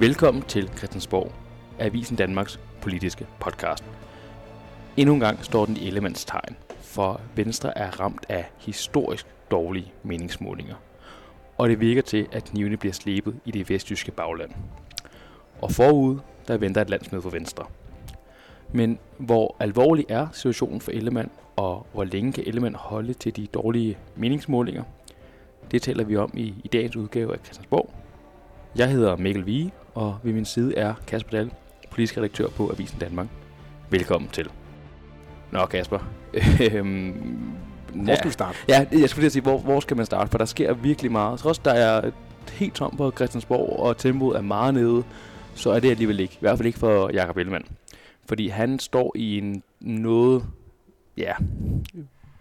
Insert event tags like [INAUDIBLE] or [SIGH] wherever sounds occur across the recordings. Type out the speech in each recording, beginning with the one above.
Velkommen til Christiansborg, Avisen Danmarks politiske podcast. Endnu en gang står den i elements tegn, for Venstre er ramt af historisk dårlige meningsmålinger. Og det virker til, at knivene bliver slebet i det vestjyske bagland. Og forud, der venter et landsmøde for Venstre. Men hvor alvorlig er situationen for Ellemann, og hvor længe kan Ellemann holde til de dårlige meningsmålinger? Det taler vi om i, i dagens udgave af Christiansborg. Jeg hedder Mikkel Vige, og ved min side er Kasper Dahl, politisk redaktør på Avisen Danmark. Velkommen til. Nå Kasper, [LAUGHS] øhm, Hvor skal vi starte? Ja, jeg skulle lige sige, hvor, hvor skal man starte? For der sker virkelig meget. Trods der er helt tom på Christiansborg, og tempoet er meget nede, så er det alligevel ikke. I hvert fald ikke for Jakob Ellemann. Fordi han står i en noget, ja,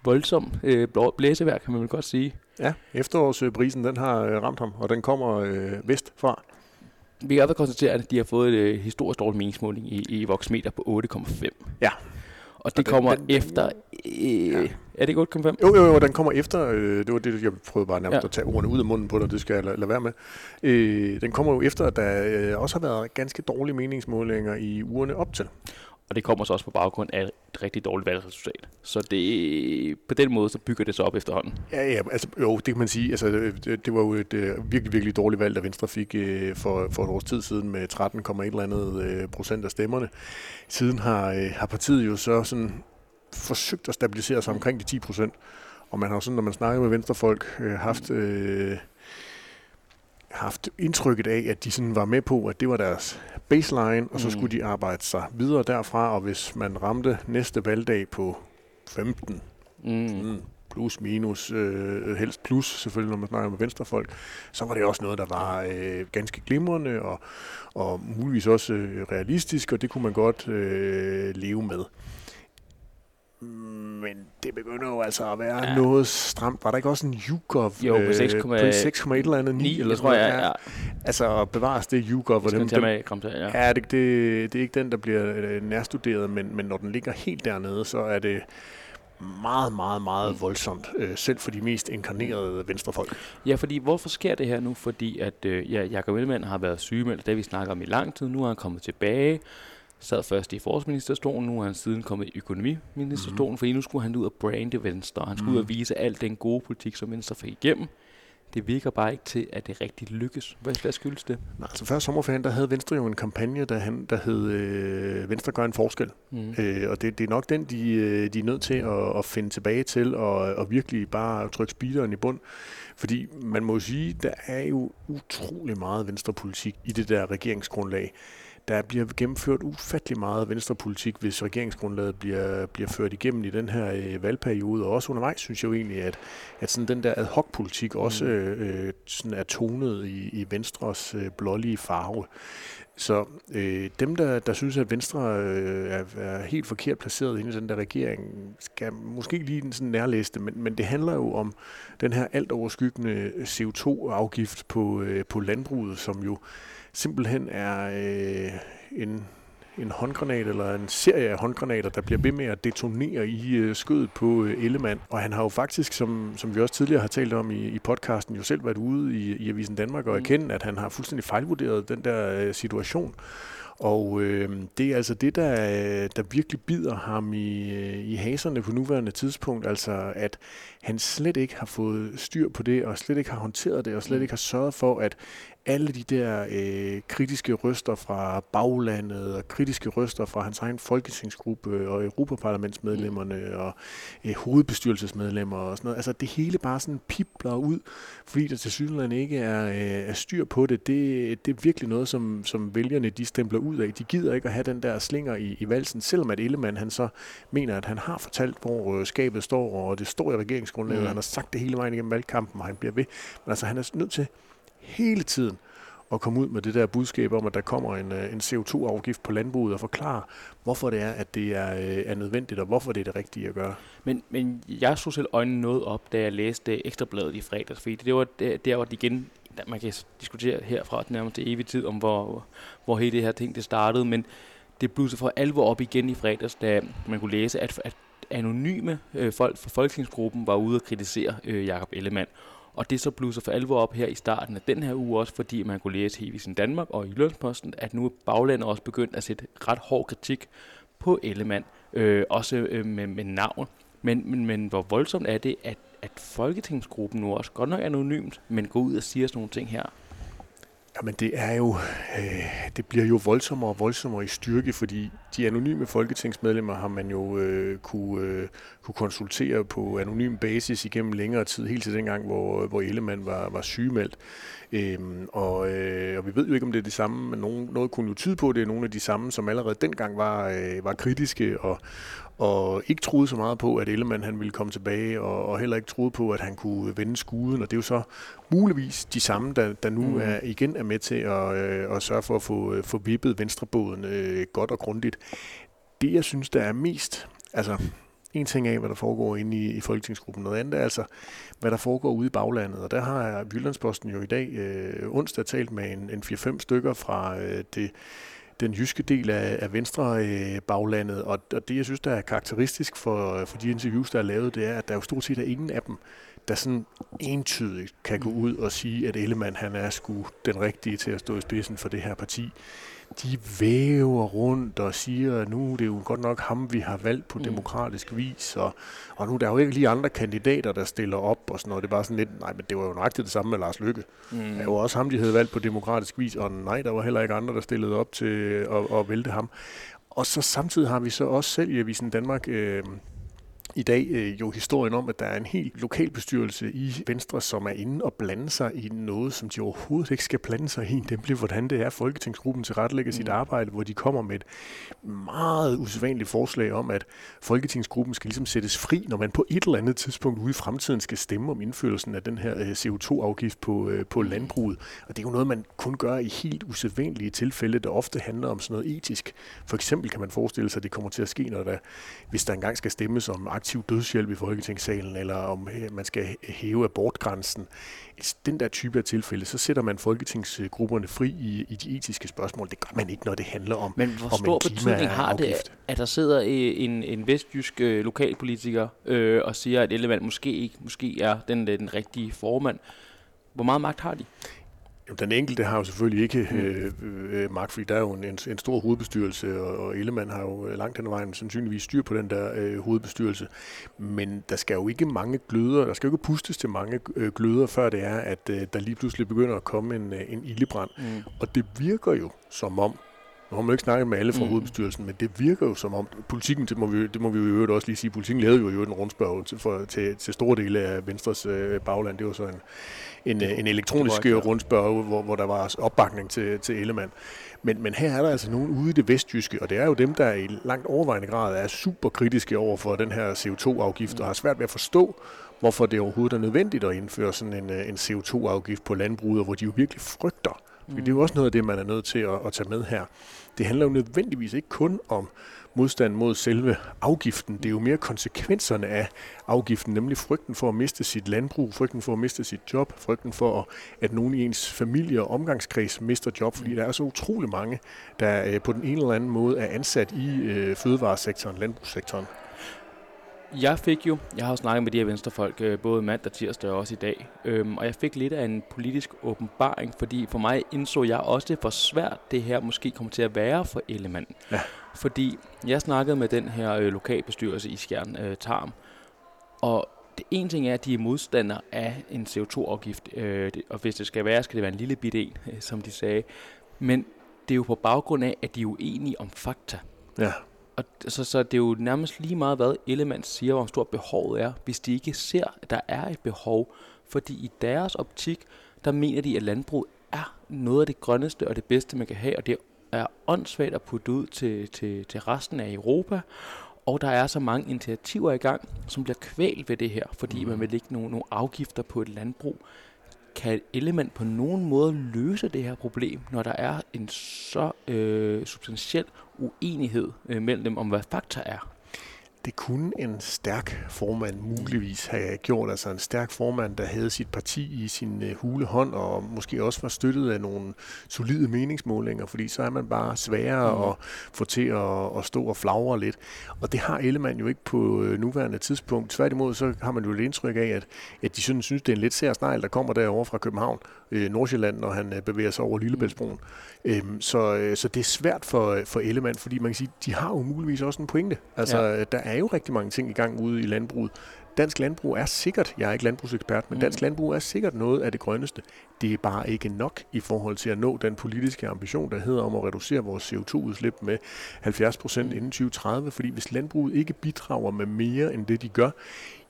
voldsom øh, blæsevejr, kan man vel godt sige. Ja, efterårsbrisen den har øh, ramt ham, og den kommer øh, vestfra. Vi kan i hvert fald konstatere, at de har fået et øh, historisk dårligt meningsmåling i, i Voxmeter på 8,5. Ja. Og det den- kommer den- efter... Øh, Ja. Er det ikke 8,5? Jo, jo, jo, den kommer efter, øh, det var det, jeg prøvede bare nærmest ja. at tage ordene ud af munden på dig, det skal jeg lade, lade være med. Øh, den kommer jo efter, at der øh, også har været ganske dårlige meningsmålinger i ugerne op til. Og det kommer så også på baggrund af et rigtig dårligt valgresultat. Så det, på den måde, så bygger det sig op efterhånden. Ja, ja, altså, jo, det kan man sige. Altså, øh, det, det var jo et øh, virkelig, virkelig dårligt valg, der Venstre fik øh, for, for et års tid siden med 13,1 eller andet øh, procent af stemmerne. Siden har, øh, har partiet jo så sådan forsøgt at stabilisere sig omkring de 10 procent. Og man har jo sådan, når man snakker med venstrefolk, øh, haft, øh, haft indtrykket af, at de sådan var med på, at det var deres baseline, og så Mm. skulle de arbejde sig videre derfra, og hvis man ramte næste valgdag på 15, Mm. plus minus, øh, helst plus selvfølgelig, når man snakker med venstrefolk, så var det også noget, der var øh, ganske glimrende og, og muligvis også øh, realistisk, og det kunne man godt øh, leve med. Men det begynder jo altså at være Ja. noget stramt. Var der ikke også en YouGov Jo, på 6,9 på 6,1 eller andet 9? 9, eller tror jeg, ja. Altså bevares det YouGov, Det dem, dem, ja. Ja, det, det, det er ikke den, der bliver øh, nærstuderet, men, men når den ligger helt dernede, så er det meget, meget, meget voldsomt, øh, selv for de mest inkarnerede venstrefolk. Ja, fordi hvorfor sker det her nu? Fordi at øh, ja, Jacob Ellemann har været sygemeldt, det vi snakket om i lang tid. Nu er han kommet tilbage, sad først i forsvarsministerstolen, nu er han siden kommet i økonomiministerstolen, mm. fordi nu skulle han ud og brande Venstre, og han skulle ud og vise alt den gode politik, som Venstre fik igennem. Det virker bare ikke til, at det rigtig lykkes. Hvad, hvad skyldes det? Nej, altså før sommerferien, der havde Venstre jo en kampagne, der, han, der hed øh, Venstre gør en forskel. Mm. Øh, og det, det er nok den, de, øh, de er nødt til at, at finde tilbage til, og, og virkelig bare trykke speederen i bund. Fordi man må sige, der er jo utrolig meget venstrepolitik i det der regeringsgrundlag. Der bliver gennemført ufattelig meget venstrepolitik, hvis regeringsgrundlaget bliver, bliver ført igennem i den her øh, valgperiode. Og også undervejs synes jeg jo egentlig, at, at sådan den der ad hoc-politik også Mm. øh, øh, sådan er tonet i, i Venstres øh, blålige farve. Så øh, dem, der, der synes, at Venstre øh, er, er helt forkert placeret inde i den der regering, skal måske ikke lige den sådan nærlæste, men, men det handler jo om den her alt overskyggende CO2-afgift på, øh, på landbruget, som jo simpelthen er øh, en, en håndgranat eller en serie af håndgranater, der bliver ved med at detonere i øh, skødet på øh, Ellemann. Og han har jo faktisk, som, som vi også tidligere har talt om i, i podcasten, jo selv været ude i, i Avisen Danmark og Mm. erkende, at han har fuldstændig fejlvurderet den der øh, situation. Og øh, det er altså det, der, øh, der virkelig bider ham i, øh, i haserne på nuværende tidspunkt. Altså, at han slet ikke har fået styr på det, og slet ikke har håndteret det, og slet Mm. ikke har sørget for, at alle de der øh, kritiske røster fra baglandet, og kritiske røster fra hans egen folketingsgruppe, og Europaparlamentsmedlemmerne, og øh, hovedbestyrelsesmedlemmer og sådan noget. Altså, det hele bare sådan pipler ud, fordi der til synligheden ikke er, øh, er styr på det. det. Det er virkelig noget, som, som vælgerne de stempler ud af. De gider ikke at have den der slinger i, i valsen, selvom at Ellemann han så mener, at han har fortalt, hvor øh, skabet står, og det står i regeringsgrundlaget, Mm. han har sagt det hele vejen igennem valgkampen, og han bliver ved. Men altså, han er nødt til hele tiden at komme ud med det der budskab om, at der kommer en, øh, en CO2-afgift på landbruget og forklare, hvorfor det er, at det er, øh, er nødvendigt, og hvorfor det er det rigtige at gøre. Men, men jeg så selv øjnene noget op, da jeg læste Ekstrabladet i fredags, fordi det var der, hvor de igen, man kan diskutere herfra nærmest til evig tid, om hvor, hvor hele det her ting det startede, men det blussede for alvor op igen i fredags, da man kunne læse, at, at anonyme øh, folk fra folketingsgruppen var ude og kritisere øh, Jakob Ellemann. Og det så blusser for alvor op her i starten af den her uge også, fordi man kunne læse i sin Danmark og i Lønsposten, at nu er baglandet også begyndt at sætte ret hård kritik på Ellemann, øh, også øh, med, med navn. Men, men, men hvor voldsomt er det, at, at Folketingsgruppen nu også godt nok anonymt, men går ud og siger sådan nogle ting her? Jamen det er jo, øh, det bliver jo voldsommere og voldsommere i styrke, fordi de anonyme folketingsmedlemmer har man jo øh, kunne, øh, kunne konsultere på anonym basis igennem længere tid, helt til dengang, hvor, hvor Ellemann var, var sygemeldt. Øhm, og, øh, og vi ved jo ikke, om det er det samme, men nogen, noget kunne jo tyde på, at det er nogle af de samme, som allerede dengang var, øh, var kritiske og, og ikke troede så meget på, at Ellemann han ville komme tilbage, og, og heller ikke troede på, at han kunne vende skuden. Og det er jo så muligvis de samme, der, der nu mm. er, igen er med til at, øh, at sørge for at få, få vippet venstrebåden øh, godt og grundigt. Det, jeg synes, der er mest... Altså, en ting af, hvad der foregår inde i, i Folketingsgruppen. Noget andet er altså, hvad der foregår ude i baglandet. Og der har Jyllandsposten jo i dag øh, onsdag talt med en, en 4-5 stykker fra øh, det den jyske del af, af venstre øh, baglandet, og, og det, jeg synes, der er karakteristisk for, for de interviews, der er lavet, det er, at der jo stort set er ingen af dem, der sådan entydigt kan gå ud og sige, at Ellemann han er sgu den rigtige til at stå i spidsen for det her parti de væver rundt og siger, at nu er det jo godt nok ham, vi har valgt på mm. demokratisk vis, og, og nu er der jo ikke lige andre kandidater, der stiller op og sådan noget. Det er bare sådan lidt, nej, men det var jo nøjagtigt det samme med Lars Lykke. Mm. Det var også ham, de havde valgt på demokratisk vis, og nej, der var heller ikke andre, der stillede op til at, at vælte ham. Og så samtidig har vi så også selv i Avisen Danmark øh, i dag øh, jo historien om, at der er en helt lokalbestyrelse i Venstre, som er inde og blande sig i noget, som de overhovedet ikke skal blande sig i, nemlig hvordan det er, Folketingsgruppen til retlægger mm. sit arbejde, hvor de kommer med et meget usædvanligt forslag om, at Folketingsgruppen skal ligesom sættes fri, når man på et eller andet tidspunkt ude i fremtiden skal stemme om indførelsen af den her øh, CO2-afgift på, øh, på landbruget. Og det er jo noget, man kun gør i helt usædvanlige tilfælde, der ofte handler om sådan noget etisk. For eksempel kan man forestille sig, at det kommer til at ske, når der, hvis der engang skal stemmes om aktiv dødshjælp i Folketingssalen, eller om øh, man skal hæve abortgrænsen. I den der type af tilfælde, så sætter man folketingsgrupperne fri i, i de etiske spørgsmål. Det gør man ikke, når det handler om Men hvor stor betydning har det, at der sidder en, en vestjysk øh, lokalpolitiker øh, og siger, at Ellemann måske ikke måske er den, den rigtige formand? Hvor meget magt har de? Den enkelte har jo selvfølgelig ikke mm. øh, øh, magt, fordi der er jo en, en, en stor hovedbestyrelse, og, og Ellemann har jo langt hen ad vejen sandsynligvis styr på den der øh, hovedbestyrelse. Men der skal jo ikke mange gløder, der skal jo ikke pustes til mange øh, gløder, før det er, at øh, der lige pludselig begynder at komme en, øh, en ildebrand. Mm. Og det virker jo som om, nu har man ikke snakket med alle fra mm. hovedbestyrelsen, men det virker jo som om, politikken, det må vi, det må vi jo i øvrigt også lige sige, politikken lavede jo i øvrigt en rundspørg til, for, til, til store dele af Venstres øh, bagland. Det var så en, en, det, en elektronisk var, rundspørg, hvor, hvor der var opbakning til, til Ellemann. Men, men her er der altså nogen ude i det vestjyske, og det er jo dem, der i langt overvejende grad er super kritiske over for den her CO2-afgift, og har svært ved at forstå, hvorfor det overhovedet er nødvendigt at indføre sådan en, øh, en CO2-afgift på landbruget, hvor de jo virkelig frygter. Mm. Det er jo også noget af det, man er nødt til at, at tage med her. Det handler jo nødvendigvis ikke kun om modstand mod selve afgiften. Det er jo mere konsekvenserne af afgiften, nemlig frygten for at miste sit landbrug, frygten for at miste sit job, frygten for, at nogen i ens familie og omgangskreds mister job, fordi der er så utrolig mange, der øh, på den ene eller anden måde er ansat i øh, fødevaresektoren, landbrugssektoren. Jeg fik jo, jeg har jo snakket med de her venstrefolk, øh, både mandag, tirsdag og også i dag, øhm, og jeg fik lidt af en politisk åbenbaring, fordi for mig indså jeg også, hvor svært det her måske kommer til at være for Ellemann. Ja. Fordi jeg snakkede med den her øh, lokalbestyrelse i Skjern øh, Tarm, og det ene ting er, at de er modstandere af en CO2-afgift, øh, det, og hvis det skal være, skal det være en lille bit en, øh, [LAUGHS] som de sagde. Men det er jo på baggrund af, at de er uenige om fakta. Ja. Og så, så det er jo nærmest lige meget, hvad Ellemann siger, hvor stort behovet er, hvis de ikke ser, at der er et behov. Fordi i deres optik, der mener de, at landbrug er noget af det grønneste og det bedste, man kan have, og det er åndssvagt at putte ud til, til, til resten af Europa. Og der er så mange initiativer i gang, som bliver kvælt ved det her, fordi mm. man vil lægge nogle, nogle afgifter på et landbrug. Kan et element på nogen måde løse det her problem, når der er en så øh, substantiel uenighed øh, mellem dem om, hvad fakta er? Det kunne en stærk formand muligvis have gjort. Altså en stærk formand, der havde sit parti i sin øh, hule hånd, og måske også var støttet af nogle solide meningsmålinger, fordi så er man bare sværere mm. at få til at, at stå og flagre lidt. Og det har Ellemann jo ikke på øh, nuværende tidspunkt. Tværtimod så har man jo et indtryk af, at, at de synes, synes, det er en lidt sær snegl, der kommer derovre fra København, øh, Nordsjælland, når han øh, bevæger sig over Lillebæltsbroen. Øhm, så, så det er svært for, for Ellemann, fordi man kan sige, de har jo muligvis også en pointe. Altså, ja. der er jo rigtig mange ting i gang ude i landbruget. Dansk landbrug er sikkert, jeg er ikke landbrugsekspert, men mm. dansk landbrug er sikkert noget af det grønneste. Det er bare ikke nok i forhold til at nå den politiske ambition, der hedder om at reducere vores CO2-udslip med 70 procent mm. inden 2030, fordi hvis landbruget ikke bidrager med mere end det, de gør,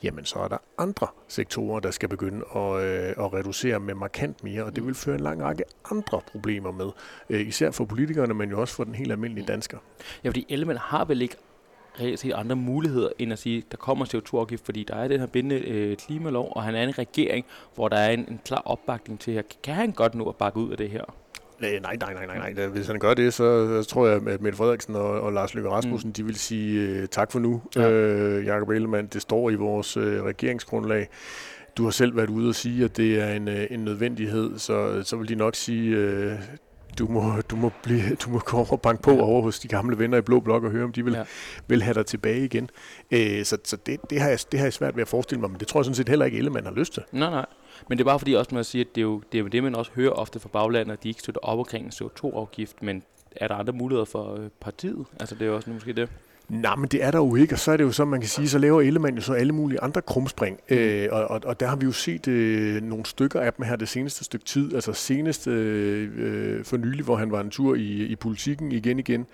jamen så er der andre sektorer, der skal begynde at, øh, at reducere med markant mere, og det vil føre en lang række andre problemer med, øh, især for politikerne, men jo også for den helt almindelige dansker. Ja, fordi Ellemann har vel ikke reelt set andre muligheder, end at sige, der kommer CO2-afgift, fordi der er den her bindende øh, klimalov, og han er en regering, hvor der er en, en klar opbakning til her. Kan han godt nu at bakke ud af det her? Nej, nej, nej, nej, nej. Hvis han gør det, så, tror jeg, at Mette Frederiksen og, og Lars Løkke Rasmussen, mm. de vil sige uh, tak for nu, ja. øh, Jacob Ellemann. Det står i vores uh, regeringsgrundlag. Du har selv været ude og sige, at det er en, uh, en nødvendighed, så, så vil de nok sige, uh, du må, du må, blive, du må gå over og banke på ja. over hos de gamle venner i Blå Blok og høre, om de vil, ja. vil have dig tilbage igen. Uh, så så det, det, har jeg, det har jeg svært ved at forestille mig, men det tror jeg sådan set heller ikke, Ellemann har lyst til. Nej, nej. Men det er bare fordi også, man siger, at det er jo det, er jo det man også hører ofte fra baglandet, at de ikke støtter op omkring en CO2-afgift, men er der andre muligheder for øh, partiet? Altså det er jo også måske det. Nej, men det er der jo ikke, og så er det jo så, man kan sige, så laver Ellemann jo så alle mulige andre krumspring, mm. øh, og, og, og der har vi jo set øh, nogle stykker af dem her det seneste stykke tid, altså senest øh, for nylig, hvor han var en tur i, i politikken igen igen,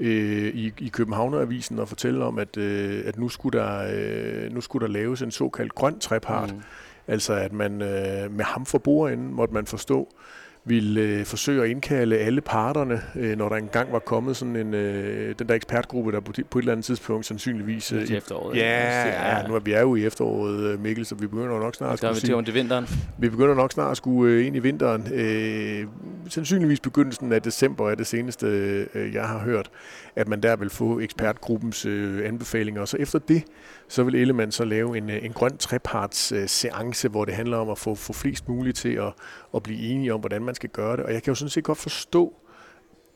øh, i, i Københavneravisen og fortælle om, at, øh, at nu, skulle der, øh, nu skulle der laves en såkaldt grøn trepart, mm. Altså at man øh, med ham for bordenden måtte man forstå, ville øh, forsøge at indkalde alle parterne, øh, når der engang var kommet sådan en, øh, den der ekspertgruppe, der på, på et eller andet tidspunkt sandsynligvis... Øh, I efteråret. Ja, ja, nu er vi er jo i efteråret, øh, Mikkel, så vi begynder nok snart at skulle sige, til vinteren. Vi begynder nok snart at skulle øh, ind i vinteren. Øh, sandsynligvis begyndelsen af december er det seneste, øh, jeg har hørt, at man der vil få ekspertgruppens øh, anbefalinger. Og så efter det, så vil Ellemann så lave en, øh, en grøn treparts øh, seance, hvor det handler om at få, få flest muligt til at, at blive enige om, hvordan man skal gøre det. Og jeg kan jo sådan set godt forstå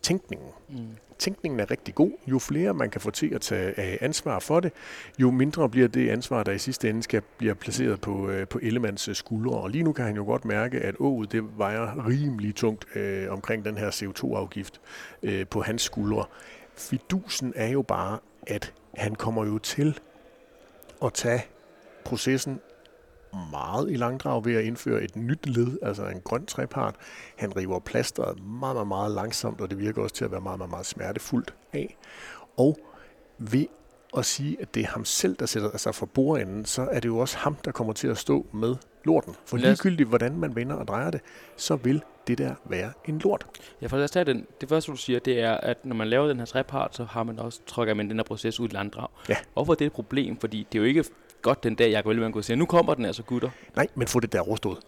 tænkningen. Mm. Tænkningen er rigtig god. Jo flere man kan få til at tage ansvar for det, jo mindre bliver det ansvar, der i sidste ende skal blive placeret på, øh, på Ellemanns skuldre. Og lige nu kan han jo godt mærke, at ået det vejer rimelig tungt øh, omkring den her CO2-afgift øh, på hans skuldre. Fidusen er jo bare, at han kommer jo til at tage processen meget i langdrag ved at indføre et nyt led, altså en grøn trepart. Han river plasteret meget, meget, meget langsomt, og det virker også til at være meget, meget, meget smertefuldt af. Og ved at sige, at det er ham selv, der sætter sig for bordenden, så er det jo også ham, der kommer til at stå med lorten. For ligegyldigt, hvordan man vender og drejer det, så vil det der være en lort. Ja, for lad os tage den. Det første, du siger, det er, at når man laver den her trepart, så har man også, trykker man den her proces ud i landdrag. Ja. Hvorfor er det et problem? Fordi det er jo ikke godt den dag, jeg kan vælge, at sige, nu kommer den altså, gutter. Nej, men få det der overstået.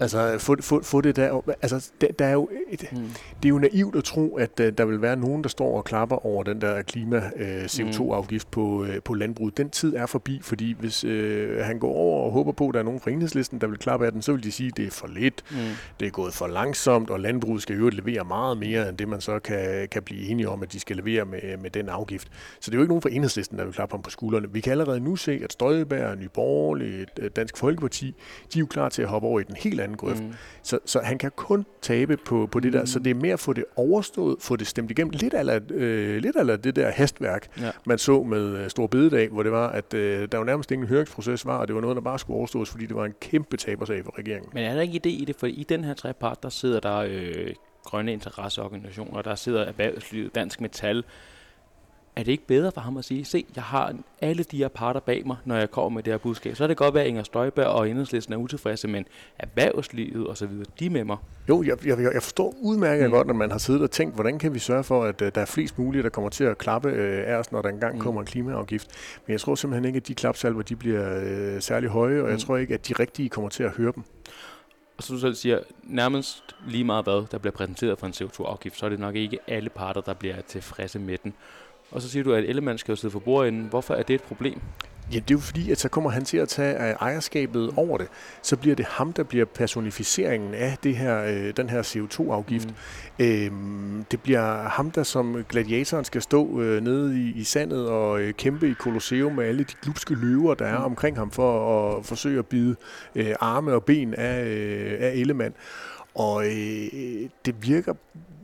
Altså, få, få, få det der... Altså, der, der er jo et, mm. Det er jo naivt at tro, at uh, der vil være nogen, der står og klapper over den der klima-CO2-afgift uh, mm. på, uh, på landbruget. Den tid er forbi, fordi hvis uh, han går over og håber på, at der er nogen fra enhedslisten, der vil klappe af den, så vil de sige, at det er for lidt, mm. det er gået for langsomt, og landbruget skal jo levere meget mere, end det man så kan, kan blive enige om, at de skal levere med, med den afgift. Så det er jo ikke nogen fra enhedslisten, der vil klappe ham på skuldrene. Vi kan allerede nu se, at Støjberg, Nyborgerlig, Dansk Folkeparti, de er jo klar til at hoppe over i den helt anden anden grøft. Mm. Så, så han kan kun tabe på, på det der. Så det er mere at få det overstået, få det stemt igennem. Lidt af øh, lidt af det der hastværk, ja. man så med øh, Stor Bededag, hvor det var, at øh, der var nærmest ingen høringsproces var, og det var noget, der bare skulle overstås, fordi det var en kæmpe tabersag for regeringen. Men er der ikke idé i det? For i den her trepart, der sidder der øh, grønne interesseorganisationer, der sidder erhvervslivet, Dansk Metal, er det ikke bedre for ham at sige, se, jeg har alle de her parter bag mig, når jeg kommer med det her budskab. Så er det godt være, at Inger Støjberg og Enhedslisten er utilfredse, men erhvervslivet og så videre, de er med mig. Jo, jeg, jeg, jeg forstår udmærket mm. godt, når man har siddet og tænkt, hvordan kan vi sørge for, at uh, der er flest mulige, der kommer til at klappe uh, af os, når der engang mm. kommer en klimaafgift. Men jeg tror simpelthen ikke, at de klapsalver de bliver uh, særlig høje, og mm. jeg tror ikke, at de rigtige kommer til at høre dem. Og så du selv siger, nærmest lige meget hvad, der bliver præsenteret for en CO2-afgift, så er det nok ikke alle parter, der bliver tilfredse med den. Og så siger du, at Ellemann skal jo sidde for bordenden. Hvorfor er det et problem? Ja, det er jo fordi, at så kommer han til at tage ejerskabet over det. Så bliver det ham, der bliver personificeringen af det her, øh, den her CO2-afgift. Mm. Øhm, det bliver ham, der som gladiatoren skal stå øh, nede i, i sandet og øh, kæmpe i Colosseum med alle de glupske løver, der er mm. omkring ham, for at forsøge at bide øh, arme og ben af, øh, af Ellemann. Og øh, det virker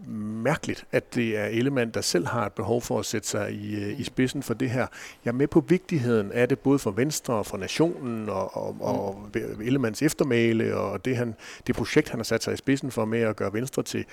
mærkeligt, at det er Ellemann, der selv har et behov for at sætte sig i, øh, i spidsen for det her. Jeg er med på vigtigheden af det, både for Venstre og for nationen, og, og, og mm. Ellemanns eftermæle, og det, han, det projekt, han har sat sig i spidsen for med at gøre Venstre til,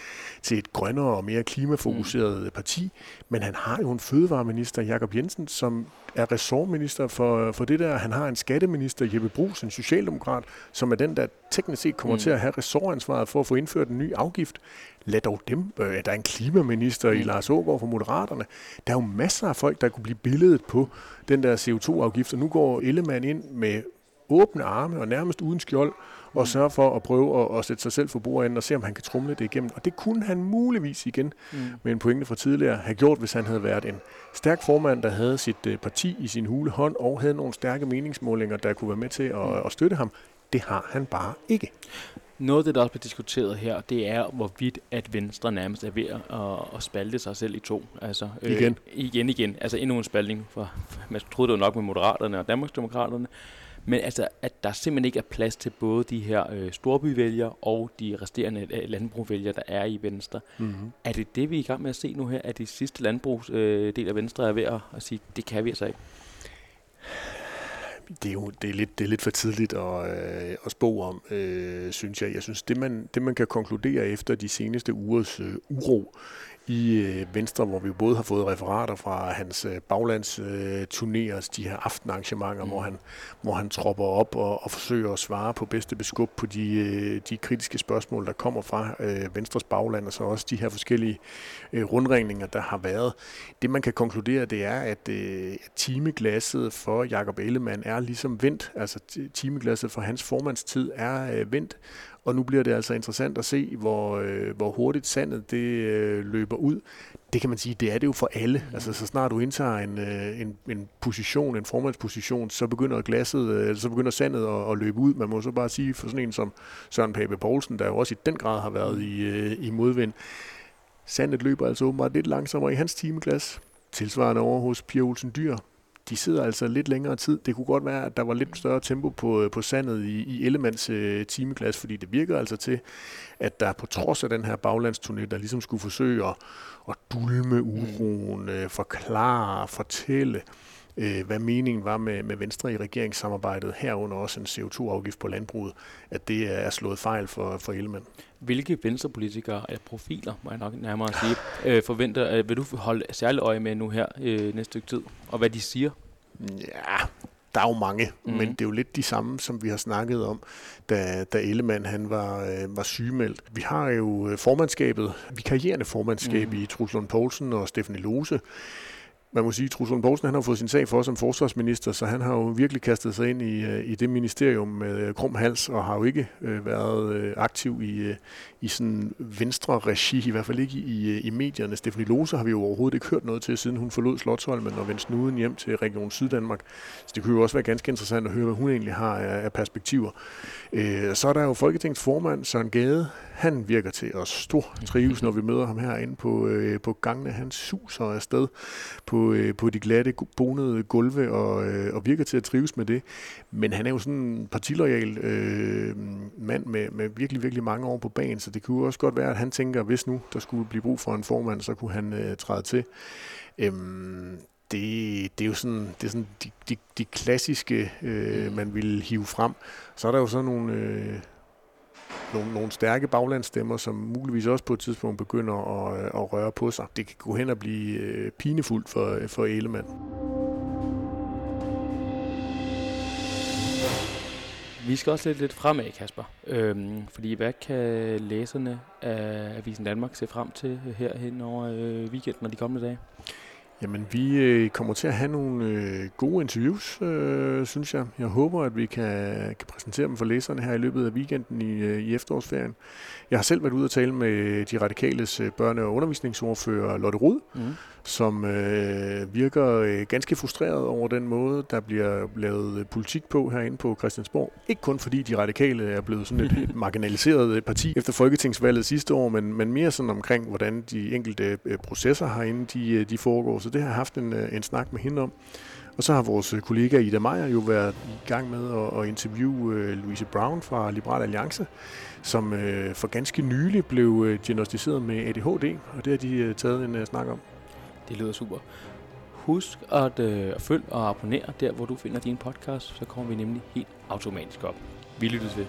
til et grønnere og mere klimafokuseret mm. parti. Men han har jo en fødevareminister, Jakob Jensen, som er ressortminister for, for det der. Han har en skatteminister, Jeppe Brugs, en socialdemokrat, som er den, der teknisk set kommer mm. til at have ressortansvaret for at få indført en ny afgift. Lad dog dem. Øh, der er en klimaminister mm. i Lars Ågaard fra Moderaterne. Der er jo masser af folk, der kunne blive billedet på den der CO2-afgift, og nu går Ellemann ind med åbne arme og nærmest uden skjold og mm. sørge for at prøve at, at sætte sig selv for bordenden og se, om han kan trumle det igennem. Og det kunne han muligvis igen mm. med en pointe fra tidligere have gjort, hvis han havde været en stærk formand, der havde sit uh, parti i sin hule hånd og havde nogle stærke meningsmålinger, der kunne være med til at, mm. at støtte ham. Det har han bare ikke. Noget af det, der også bliver diskuteret her, det er, hvorvidt at Venstre nærmest er ved at, at spalte sig selv i to. Altså, øh, igen? Igen, igen. Altså endnu en spaltning. For, man troede det var nok med Moderaterne og Danmarksdemokraterne. Men altså, at der simpelthen ikke er plads til både de her øh, storbyvælgere og de resterende øh, landbrugvælgere, der er i Venstre. Mm-hmm. Er det det, vi er i gang med at se nu her, at de sidste landbrugsdel øh, af Venstre er ved at, at sige, det kan vi altså ikke? Det er jo det er lidt, det er lidt for tidligt at, øh, at spå om, øh, synes jeg. Jeg synes, det man, det man kan konkludere efter de seneste ugers øh, uro i øh, Venstre, hvor vi både har fået referater fra hans øh, baglandsturnéers, øh, de her aftenarrangementer, mm. hvor, han, hvor han tropper op og, og forsøger at svare på bedste beskub på de, de kritiske spørgsmål, der kommer fra Venstres bagland, og så også de her forskellige rundringninger, der har været. Det man kan konkludere, det er, at timeglasset for Jakob Ellemann er ligesom vendt, altså timeglasset for hans formandstid er vendt, og nu bliver det altså interessant at se, hvor, øh, hvor hurtigt sandet det øh, løber ud. Det kan man sige, det er det jo for alle. Mm. Altså så snart du indtager en, øh, en, en position, en formandsposition, så begynder glasset, øh, så begynder sandet at, at løbe ud. Man må så bare sige for sådan en som Søren Pape Poulsen, der jo også i den grad har været i, øh, i modvind. Sandet løber altså åbenbart lidt langsommere i hans timeglas. Tilsvarende over hos Pia Olsen Dyr, de sidder altså lidt længere tid. Det kunne godt være, at der var lidt større tempo på, øh, på sandet i, i Ellemands øh, timeklasse, fordi det virker altså til, at der på trods af den her baglandsturné, der ligesom skulle forsøge at, at dulme uroen, øh, forklare, fortælle, øh, hvad meningen var med, med Venstre i regeringssamarbejdet, herunder også en CO2-afgift på landbruget, at det er slået fejl for, for Ellemann. Hvilke venstrepolitikere eller profiler, må jeg nok nærmere sige, øh, forventer, øh, vil du holde særlig øje med nu her øh, næste stykke tid, og hvad de siger? Ja, der er jo mange, mm. men det er jo lidt de samme, som vi har snakket om, da, da Ellemann han var, øh, var sygemeldt. Vi har jo øh, formandskabet, vikarierende formandskab mm. i Truslund Poulsen og Stefanie Lose, man må sige, at Truslund Poulsen han har fået sin sag for som forsvarsminister, så han har jo virkelig kastet sig ind i, øh, i det ministerium med øh, krum hals, og har jo ikke øh, været øh, aktiv i, øh, i sådan venstre regi, i hvert fald ikke i, øh, i medierne. Stefanie Lose har vi jo overhovedet ikke hørt noget til, siden hun forlod Slottholmen og vendte snuden hjem til Region Syddanmark. Så det kunne jo også være ganske interessant at høre, hvad hun egentlig har af, af perspektiver. Øh, så er der jo Folketingets formand, Søren Gade. Han virker til at stor trives, når vi møder ham herinde på, øh, på gangene. Han suser afsted på, øh, på de glatte, bonede gulve og, øh, og virker til at trives med det. Men han er jo sådan en partilojal øh, mand med, med virkelig, virkelig mange år på banen, så det kunne også godt være, at han tænker, hvis nu der skulle blive brug for en formand, så kunne han øh, træde til. Øhm, det, det er jo sådan, det er sådan de, de, de klassiske, øh, mm. man vil hive frem. Så er der jo sådan nogle, øh, nogle, nogle stærke baglandsstemmer, som muligvis også på et tidspunkt begynder at, øh, at røre på sig. Det kan gå hen og blive øh, pinefuldt for, øh, for Ellemann. Vi skal også lidt, lidt fremad, Kasper. Øhm, fordi hvad kan læserne af Avisen Danmark se frem til her hen over øh, weekenden og de kommende dage? Jamen, vi øh, kommer til at have nogle øh, gode interviews, øh, synes jeg. Jeg håber, at vi kan, kan præsentere dem for læserne her i løbet af weekenden i, øh, i efterårsferien. Jeg har selv været ude og tale med de radikales øh, børne- og undervisningsordfører Lotte Rud, mm som øh, virker øh, ganske frustreret over den måde, der bliver lavet politik på herinde på Christiansborg. Ikke kun fordi de radikale er blevet sådan et [LAUGHS] marginaliseret parti efter folketingsvalget sidste år, men, men mere sådan omkring, hvordan de enkelte øh, processer herinde de, øh, de foregår. Så det har jeg haft en, øh, en snak med hende om. Og så har vores kollega Ida Meier jo været i gang med at, at interviewe Louise Brown fra Liberal Alliance, som for ganske nylig blev diagnostiseret med ADHD, og det har de taget en snak om. Det lyder super. Husk at øh, følge og abonnere der, hvor du finder din podcast, så kommer vi nemlig helt automatisk op. Vi lyttes ved.